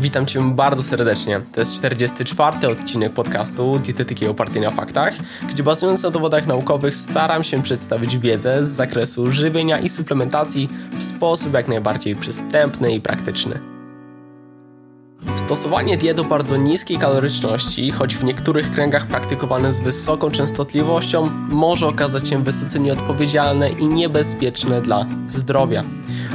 Witam Cię bardzo serdecznie. To jest 44. odcinek podcastu Dietetyki opartej na faktach, gdzie bazując na dowodach naukowych staram się przedstawić wiedzę z zakresu żywienia i suplementacji w sposób jak najbardziej przystępny i praktyczny. Stosowanie diet o bardzo niskiej kaloryczności, choć w niektórych kręgach praktykowane z wysoką częstotliwością, może okazać się wysoce nieodpowiedzialne i niebezpieczne dla zdrowia.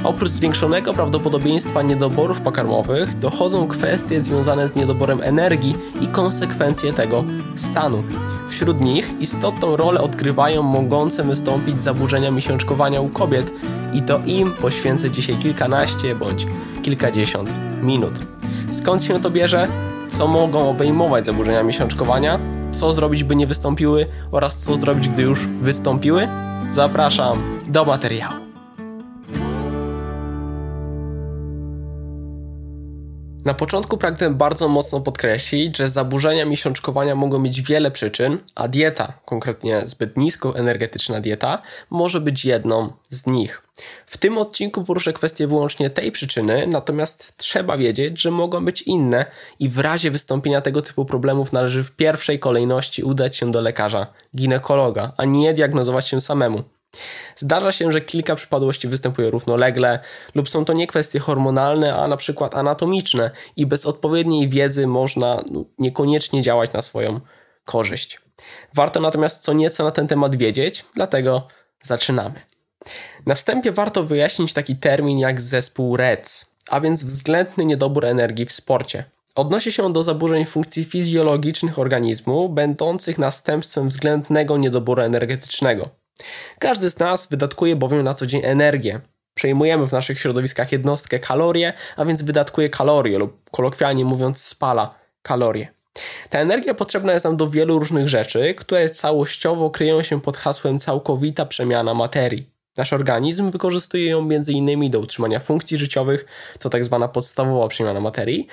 Oprócz zwiększonego prawdopodobieństwa niedoborów pokarmowych, dochodzą kwestie związane z niedoborem energii i konsekwencje tego stanu. Wśród nich istotną rolę odgrywają mogące wystąpić zaburzenia miesiączkowania u kobiet i to im poświęcę dzisiaj kilkanaście bądź kilkadziesiąt minut. Skąd się to bierze? Co mogą obejmować zaburzenia miesiączkowania? Co zrobić, by nie wystąpiły? Oraz co zrobić, gdy już wystąpiły? Zapraszam do materiału. Na początku pragnę bardzo mocno podkreślić, że zaburzenia miesiączkowania mogą mieć wiele przyczyn, a dieta, konkretnie zbyt nisko energetyczna dieta, może być jedną z nich. W tym odcinku poruszę kwestię wyłącznie tej przyczyny, natomiast trzeba wiedzieć, że mogą być inne i w razie wystąpienia tego typu problemów należy w pierwszej kolejności udać się do lekarza, ginekologa, a nie diagnozować się samemu. Zdarza się, że kilka przypadłości występuje równolegle, lub są to nie kwestie hormonalne, a na przykład anatomiczne, i bez odpowiedniej wiedzy można no, niekoniecznie działać na swoją korzyść. Warto natomiast co nieco na ten temat wiedzieć, dlatego zaczynamy. Na wstępie warto wyjaśnić taki termin jak zespół REC, a więc względny niedobór energii w sporcie. Odnosi się do zaburzeń funkcji fizjologicznych organizmu, będących następstwem względnego niedoboru energetycznego. Każdy z nas wydatkuje bowiem na co dzień energię. Przejmujemy w naszych środowiskach jednostkę kalorie, a więc wydatkuje kalorie lub kolokwialnie mówiąc spala kalorie. Ta energia potrzebna jest nam do wielu różnych rzeczy, które całościowo kryją się pod hasłem całkowita przemiana materii. Nasz organizm wykorzystuje ją m.in. do utrzymania funkcji życiowych, to tak zwana podstawowa przemiana materii,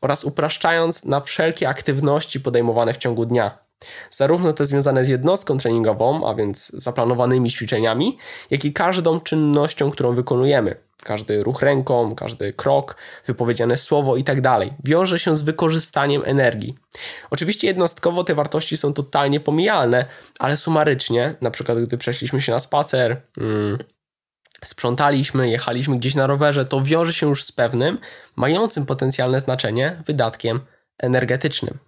oraz upraszczając na wszelkie aktywności podejmowane w ciągu dnia. Zarówno te związane z jednostką treningową, a więc zaplanowanymi ćwiczeniami, jak i każdą czynnością, którą wykonujemy. Każdy ruch ręką, każdy krok, wypowiedziane słowo itd. Tak wiąże się z wykorzystaniem energii. Oczywiście jednostkowo te wartości są totalnie pomijalne, ale sumarycznie, na przykład gdy przeszliśmy się na spacer, hmm, sprzątaliśmy, jechaliśmy gdzieś na rowerze, to wiąże się już z pewnym, mającym potencjalne znaczenie, wydatkiem energetycznym.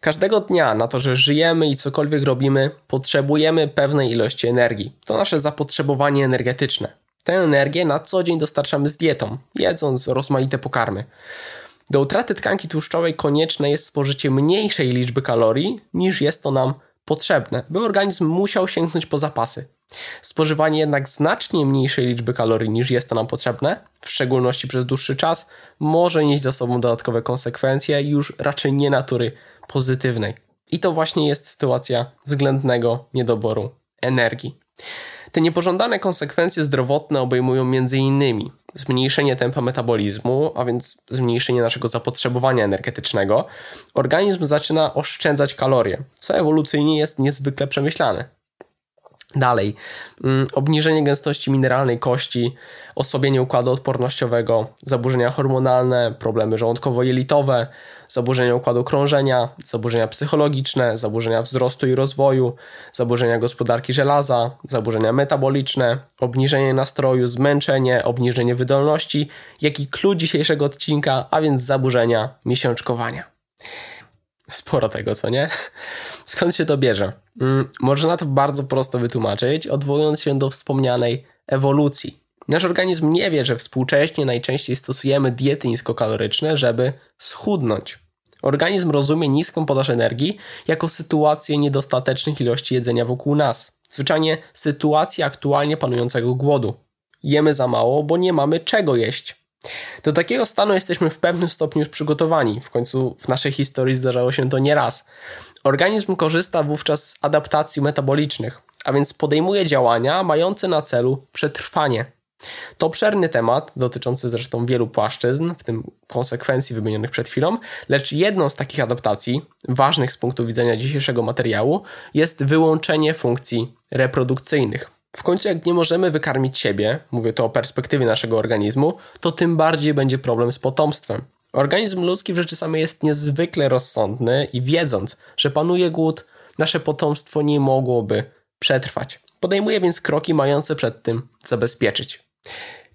Każdego dnia na to, że żyjemy i cokolwiek robimy, potrzebujemy pewnej ilości energii. To nasze zapotrzebowanie energetyczne. Tę energię na co dzień dostarczamy z dietą, jedząc rozmaite pokarmy. Do utraty tkanki tłuszczowej konieczne jest spożycie mniejszej liczby kalorii niż jest to nam potrzebne, by organizm musiał sięgnąć po zapasy. Spożywanie jednak znacznie mniejszej liczby kalorii niż jest to nam potrzebne, w szczególności przez dłuższy czas, może nieść za sobą dodatkowe konsekwencje już raczej nie natury pozytywnej. I to właśnie jest sytuacja względnego niedoboru energii. Te niepożądane konsekwencje zdrowotne obejmują m.in. zmniejszenie tempa metabolizmu, a więc zmniejszenie naszego zapotrzebowania energetycznego. Organizm zaczyna oszczędzać kalorie, co ewolucyjnie jest niezwykle przemyślane. Dalej, mm, obniżenie gęstości mineralnej kości, osłabienie układu odpornościowego, zaburzenia hormonalne, problemy żołądkowo-jelitowe, zaburzenia układu krążenia, zaburzenia psychologiczne, zaburzenia wzrostu i rozwoju, zaburzenia gospodarki żelaza, zaburzenia metaboliczne, obniżenie nastroju, zmęczenie, obniżenie wydolności, jak i klucz dzisiejszego odcinka, a więc zaburzenia miesiączkowania. Sporo tego, co nie? Skąd się to bierze? Hmm, można to bardzo prosto wytłumaczyć, odwołując się do wspomnianej ewolucji. Nasz organizm nie wie, że współcześnie najczęściej stosujemy diety niskokaloryczne, żeby schudnąć. Organizm rozumie niską podaż energii jako sytuację niedostatecznych ilości jedzenia wokół nas. Zwyczajnie sytuację aktualnie panującego głodu. Jemy za mało, bo nie mamy czego jeść. Do takiego stanu jesteśmy w pewnym stopniu już przygotowani. W końcu w naszej historii zdarzało się to nieraz. Organizm korzysta wówczas z adaptacji metabolicznych, a więc podejmuje działania mające na celu przetrwanie. To obszerny temat, dotyczący zresztą wielu płaszczyzn, w tym konsekwencji wymienionych przed chwilą, lecz jedną z takich adaptacji, ważnych z punktu widzenia dzisiejszego materiału, jest wyłączenie funkcji reprodukcyjnych. W końcu, jak nie możemy wykarmić siebie, mówię to o perspektywie naszego organizmu, to tym bardziej będzie problem z potomstwem. Organizm ludzki w rzeczy samej jest niezwykle rozsądny i wiedząc, że panuje głód, nasze potomstwo nie mogłoby przetrwać. Podejmuje więc kroki mające przed tym zabezpieczyć.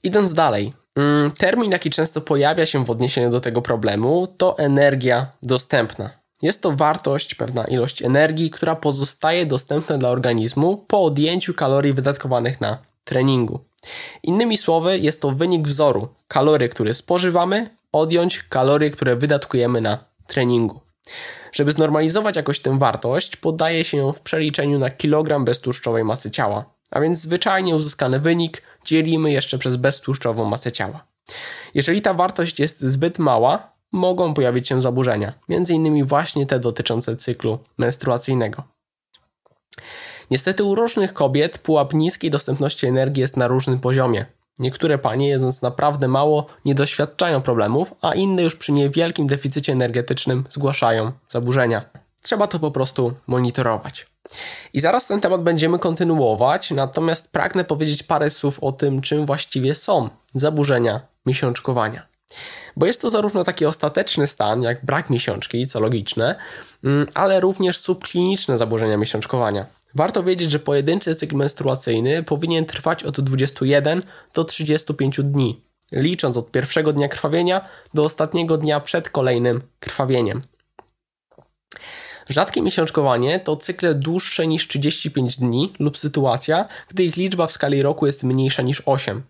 Idąc dalej, mm, termin, jaki często pojawia się w odniesieniu do tego problemu, to energia dostępna. Jest to wartość, pewna ilość energii, która pozostaje dostępna dla organizmu po odjęciu kalorii wydatkowanych na treningu. Innymi słowy, jest to wynik wzoru kalorii, które spożywamy, odjąć kalorie, które wydatkujemy na treningu. Żeby znormalizować jakoś tę wartość, podaje się ją w przeliczeniu na kilogram beztłuszczowej masy ciała. A więc zwyczajnie uzyskany wynik dzielimy jeszcze przez beztłuszczową masę ciała. Jeżeli ta wartość jest zbyt mała, mogą pojawić się zaburzenia, m.in. właśnie te dotyczące cyklu menstruacyjnego. Niestety u różnych kobiet pułap niskiej dostępności energii jest na różnym poziomie. Niektóre panie, jedząc naprawdę mało, nie doświadczają problemów, a inne już przy niewielkim deficycie energetycznym zgłaszają zaburzenia. Trzeba to po prostu monitorować. I zaraz ten temat będziemy kontynuować, natomiast pragnę powiedzieć parę słów o tym, czym właściwie są zaburzenia miesiączkowania. Bo jest to zarówno taki ostateczny stan, jak brak miesiączki, co logiczne, mm, ale również subkliniczne zaburzenia miesiączkowania. Warto wiedzieć, że pojedynczy cykl menstruacyjny powinien trwać od 21 do 35 dni, licząc od pierwszego dnia krwawienia do ostatniego dnia przed kolejnym krwawieniem. Rzadkie miesiączkowanie to cykle dłuższe niż 35 dni lub sytuacja, gdy ich liczba w skali roku jest mniejsza niż 8.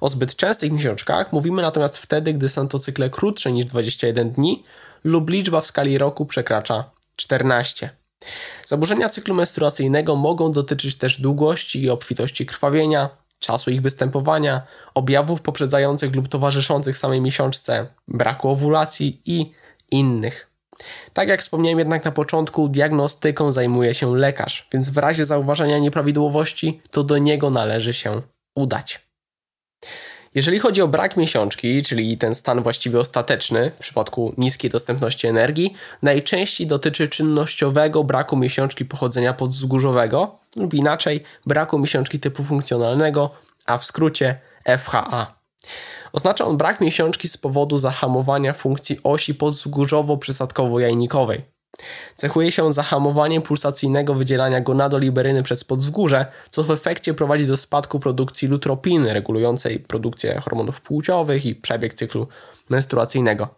O zbyt częstych miesiączkach mówimy natomiast wtedy, gdy są to cykle krótsze niż 21 dni lub liczba w skali roku przekracza 14. Zaburzenia cyklu menstruacyjnego mogą dotyczyć też długości i obfitości krwawienia, czasu ich występowania, objawów poprzedzających lub towarzyszących samej miesiączce, braku owulacji i innych. Tak jak wspomniałem jednak na początku, diagnostyką zajmuje się lekarz, więc w razie zauważenia nieprawidłowości, to do niego należy się udać. Jeżeli chodzi o brak miesiączki, czyli ten stan właściwie ostateczny w przypadku niskiej dostępności energii, najczęściej dotyczy czynnościowego braku miesiączki pochodzenia podzgórzowego lub inaczej braku miesiączki typu funkcjonalnego, a w skrócie FHA. Oznacza on brak miesiączki z powodu zahamowania funkcji osi podzgórzowo-przysadkowo-jajnikowej. Cechuje się zahamowaniem pulsacyjnego wydzielania gonadoliberyny przez podzwgórze, co w efekcie prowadzi do spadku produkcji lutropiny, regulującej produkcję hormonów płciowych i przebieg cyklu menstruacyjnego.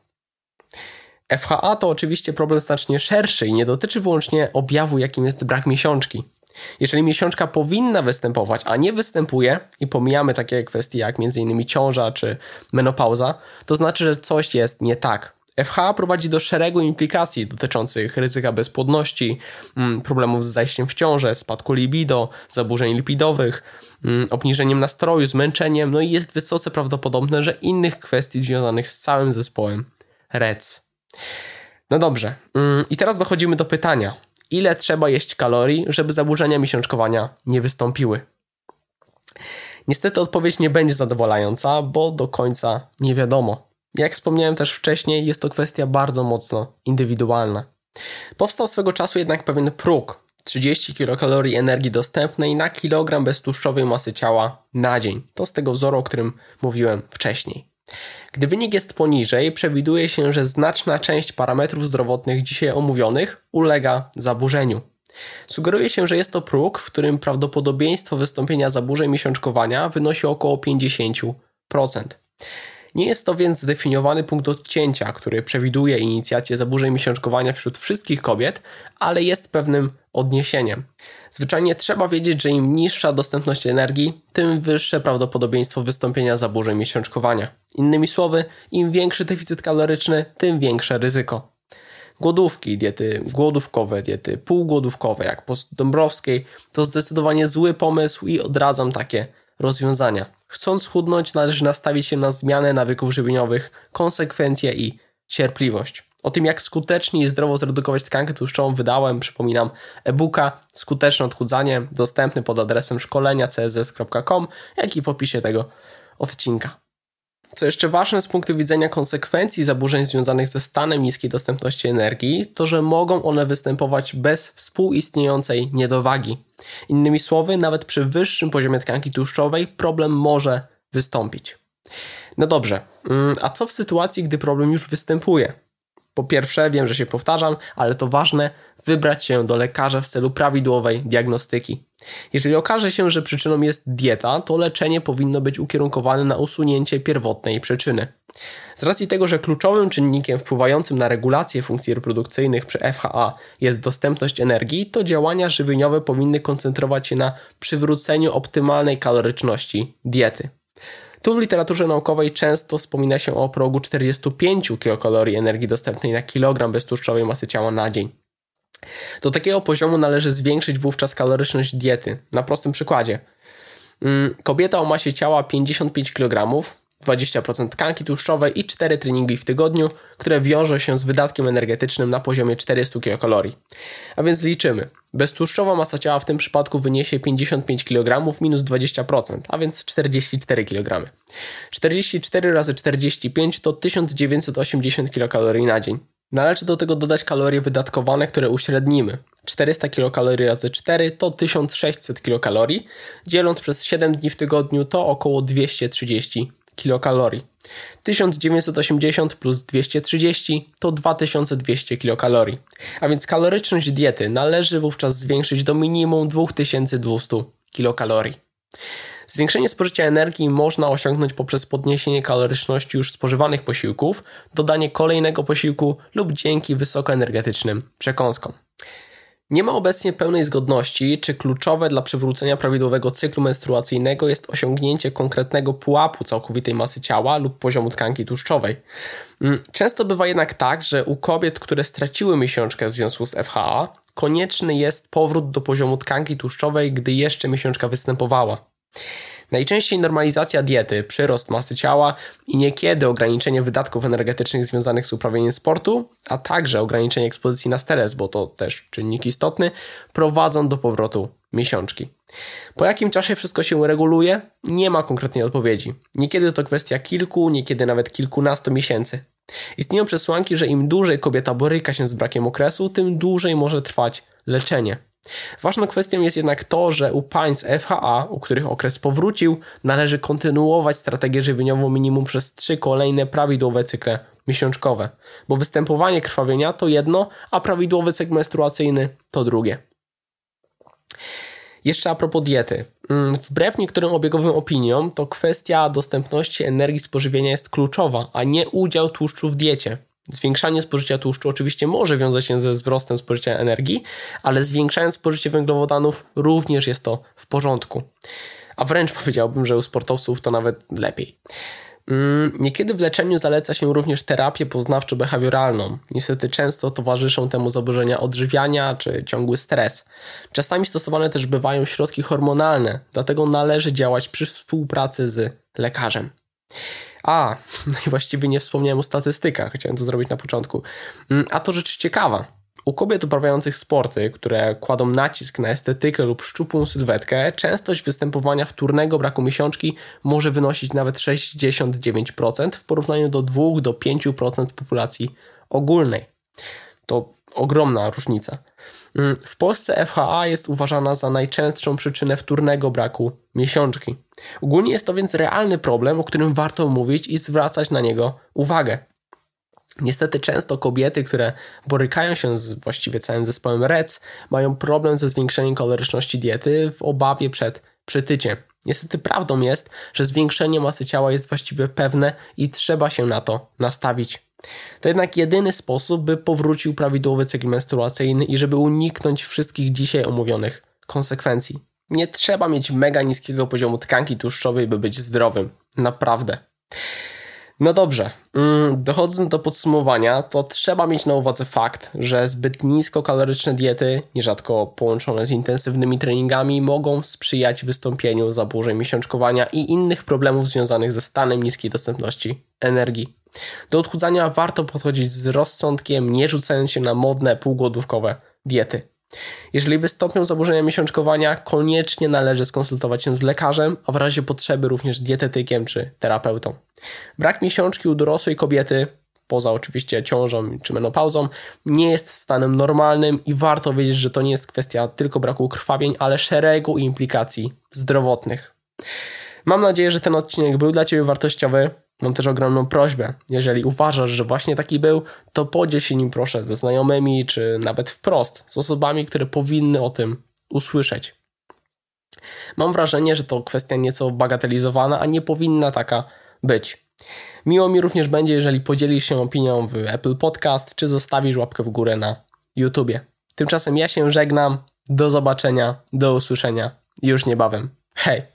FHA to oczywiście problem znacznie szerszy i nie dotyczy wyłącznie objawu, jakim jest brak miesiączki. Jeżeli miesiączka powinna występować, a nie występuje, i pomijamy takie kwestie jak m.in. ciąża czy menopauza, to znaczy, że coś jest nie tak. FH prowadzi do szeregu implikacji dotyczących ryzyka bezpłodności, mm, problemów z zajściem w ciążę, spadku libido, zaburzeń lipidowych, mm, obniżeniem nastroju, zmęczeniem, no i jest wysoce prawdopodobne, że innych kwestii związanych z całym zespołem REC. No dobrze, mm, i teraz dochodzimy do pytania, ile trzeba jeść kalorii, żeby zaburzenia miesiączkowania nie wystąpiły? Niestety odpowiedź nie będzie zadowalająca, bo do końca nie wiadomo. Jak wspomniałem też wcześniej, jest to kwestia bardzo mocno indywidualna. Powstał swego czasu jednak pewien próg 30 kilokalorii energii dostępnej na kilogram beztłuszczowej masy ciała na dzień. To z tego wzoru, o którym mówiłem wcześniej. Gdy wynik jest poniżej, przewiduje się, że znaczna część parametrów zdrowotnych dzisiaj omówionych ulega zaburzeniu. Sugeruje się, że jest to próg, w którym prawdopodobieństwo wystąpienia zaburzeń miesiączkowania wynosi około 50%. Nie jest to więc zdefiniowany punkt odcięcia, który przewiduje inicjację zaburzeń miesiączkowania wśród wszystkich kobiet, ale jest pewnym odniesieniem. Zwyczajnie trzeba wiedzieć, że im niższa dostępność energii, tym wyższe prawdopodobieństwo wystąpienia zaburzeń miesiączkowania. Innymi słowy, im większy deficyt kaloryczny, tym większe ryzyko. Głodówki, diety głodówkowe, diety półgłodówkowe, jak po Dąbrowskiej, to zdecydowanie zły pomysł i odradzam takie rozwiązania. Chcąc schudnąć, należy nastawić się na zmianę nawyków żywieniowych, konsekwencje i cierpliwość. O tym, jak skutecznie i zdrowo zredukować tkankę tłuszczową, wydałem, przypominam, e-booka Skuteczne odchudzanie, dostępny pod adresem szkolenia css.com, jak i w opisie tego odcinka. Co jeszcze ważne z punktu widzenia konsekwencji zaburzeń związanych ze stanem niskiej dostępności energii, to że mogą one występować bez współistniejącej niedowagi. Innymi słowy, nawet przy wyższym poziomie tkanki tłuszczowej problem może wystąpić. No dobrze, mm, a co w sytuacji, gdy problem już występuje? Po pierwsze, wiem, że się powtarzam, ale to ważne, wybrać się do lekarza w celu prawidłowej diagnostyki. Jeżeli okaże się, że przyczyną jest dieta, to leczenie powinno być ukierunkowane na usunięcie pierwotnej przyczyny. Z racji tego, że kluczowym czynnikiem wpływającym na regulację funkcji reprodukcyjnych przy FHA jest dostępność energii, to działania żywieniowe powinny koncentrować się na przywróceniu optymalnej kaloryczności diety. Tu w literaturze naukowej często wspomina się o progu 45 kilokalorii energii dostępnej na kilogram beztłuszczowej masy ciała na dzień. Do takiego poziomu należy zwiększyć wówczas kaloryczność diety. Na prostym przykładzie. Mm, kobieta o masie ciała 55 kg 20% tkanki tłuszczowej i 4 treningi w tygodniu, które wiążą się z wydatkiem energetycznym na poziomie 400 kcal. A więc liczymy. Beztłuszczowa masa ciała w tym przypadku wyniesie 55 kg minus 20%, a więc 44 kg. 44 razy 45 to 1980 kcal na dzień. Należy do tego dodać kalorie wydatkowane, które uśrednimy. 400 kilokalorii razy 4 to 1600 kilokalorii, dzieląc przez 7 dni w tygodniu to około 230 kilokalorii. 1980 plus 230 to 2200 kilokalorii. A więc kaloryczność diety należy wówczas zwiększyć do minimum 2200 kilokalorii. Zwiększenie spożycia energii można osiągnąć poprzez podniesienie kaloryczności już spożywanych posiłków, dodanie kolejnego posiłku lub dzięki wysokoenergetycznym przekąskom. Nie ma obecnie pełnej zgodności, czy kluczowe dla przywrócenia prawidłowego cyklu menstruacyjnego jest osiągnięcie konkretnego pułapu całkowitej masy ciała lub poziomu tkanki tłuszczowej. Mm, często bywa jednak tak, że u kobiet, które straciły miesiączkę w związku z FHA, konieczny jest powrót do poziomu tkanki tłuszczowej, gdy jeszcze miesiączka występowała. Najczęściej normalizacja diety, przyrost masy ciała i niekiedy ograniczenie wydatków energetycznych związanych z uprawianiem sportu, a także ograniczenie ekspozycji na stres, bo to też czynnik istotny, prowadzą do powrotu miesiączki. Po jakim czasie wszystko się reguluje? Nie ma konkretnej odpowiedzi. Niekiedy to kwestia kilku, niekiedy nawet kilkunastu miesięcy. Istnieją przesłanki, że im dłużej kobieta boryka się z brakiem okresu, tym dłużej może trwać leczenie. Ważną kwestią jest jednak to, że u państw FHA, u których okres powrócił, należy kontynuować strategię żywieniową minimum przez trzy kolejne prawidłowe cykle miesiączkowe, bo występowanie krwawienia to jedno, a prawidłowy cykl menstruacyjny to drugie. Jeszcze a propos diety. Mm, wbrew niektórym obiegowym opiniom, to kwestia dostępności energii z pożywienia jest kluczowa, a nie udział tłuszczu w diecie. Zwiększanie spożycia tłuszczu oczywiście może wiązać się ze wzrostem spożycia energii, ale zwiększając spożycie węglowodanów również jest to w porządku. A wręcz powiedziałbym, że u sportowców to nawet lepiej. Mm, niekiedy w leczeniu zaleca się również terapię poznawczo-behawioralną. Niestety często towarzyszą temu zaburzenia odżywiania czy ciągły stres. Czasami stosowane też bywają środki hormonalne, dlatego należy działać przy współpracy z lekarzem. A, no i właściwie nie wspomniałem o statystykach, chciałem to zrobić na początku. Mm, a to rzecz ciekawa. U kobiet uprawiających sporty, które kładą nacisk na estetykę lub szczupłą sylwetkę, częstość występowania wtórnego braku miesiączki może wynosić nawet 69% w porównaniu do 2 do 5% populacji ogólnej. To ogromna różnica. Mm, w Polsce FHA jest uważana za najczęstszą przyczynę wtórnego braku miesiączki. Ogólnie jest to więc realny problem, o którym warto mówić i zwracać na niego uwagę. Niestety często kobiety, które borykają się z właściwie całym zespołem REC, mają problem ze zwiększeniem kaloryczności diety w obawie przed przytyciem. Niestety prawdą jest, że zwiększenie masy ciała jest właściwie pewne i trzeba się na to nastawić. To jednak jedyny sposób, by powrócił prawidłowy cykl menstruacyjny i żeby uniknąć wszystkich dzisiaj omówionych konsekwencji. Nie trzeba mieć mega niskiego poziomu tkanki tłuszczowej, by być zdrowym. Naprawdę. No dobrze, mm, dochodząc do podsumowania, to trzeba mieć na uwadze fakt, że zbyt niskokaloryczne diety, nierzadko połączone z intensywnymi treningami, mogą sprzyjać wystąpieniu zaburzeń miesiączkowania i innych problemów związanych ze stanem niskiej dostępności energii. Do odchudzania warto podchodzić z rozsądkiem, nie rzucając się na modne, półgłodówkowe diety. Jeżeli wystąpią zaburzenia miesiączkowania, koniecznie należy skonsultować się z lekarzem, a w razie potrzeby również dietetykiem czy terapeutą. Brak miesiączki u dorosłej kobiety, poza oczywiście ciążą czy menopauzą, nie jest stanem normalnym i warto wiedzieć, że to nie jest kwestia tylko braku krwawień, ale szeregu implikacji zdrowotnych. Mam nadzieję, że ten odcinek był dla Ciebie wartościowy. Mam też ogromną prośbę. Jeżeli uważasz, że właśnie taki był, to podziel się nim proszę ze znajomymi, czy nawet wprost z osobami, które powinny o tym usłyszeć. Mam wrażenie, że to kwestia nieco bagatelizowana, a nie powinna taka być. Miło mi również będzie, jeżeli podzielisz się opinią w Apple Podcast, czy zostawisz łapkę w górę na YouTubie. Tymczasem ja się żegnam. Do zobaczenia, do usłyszenia już niebawem. Hej!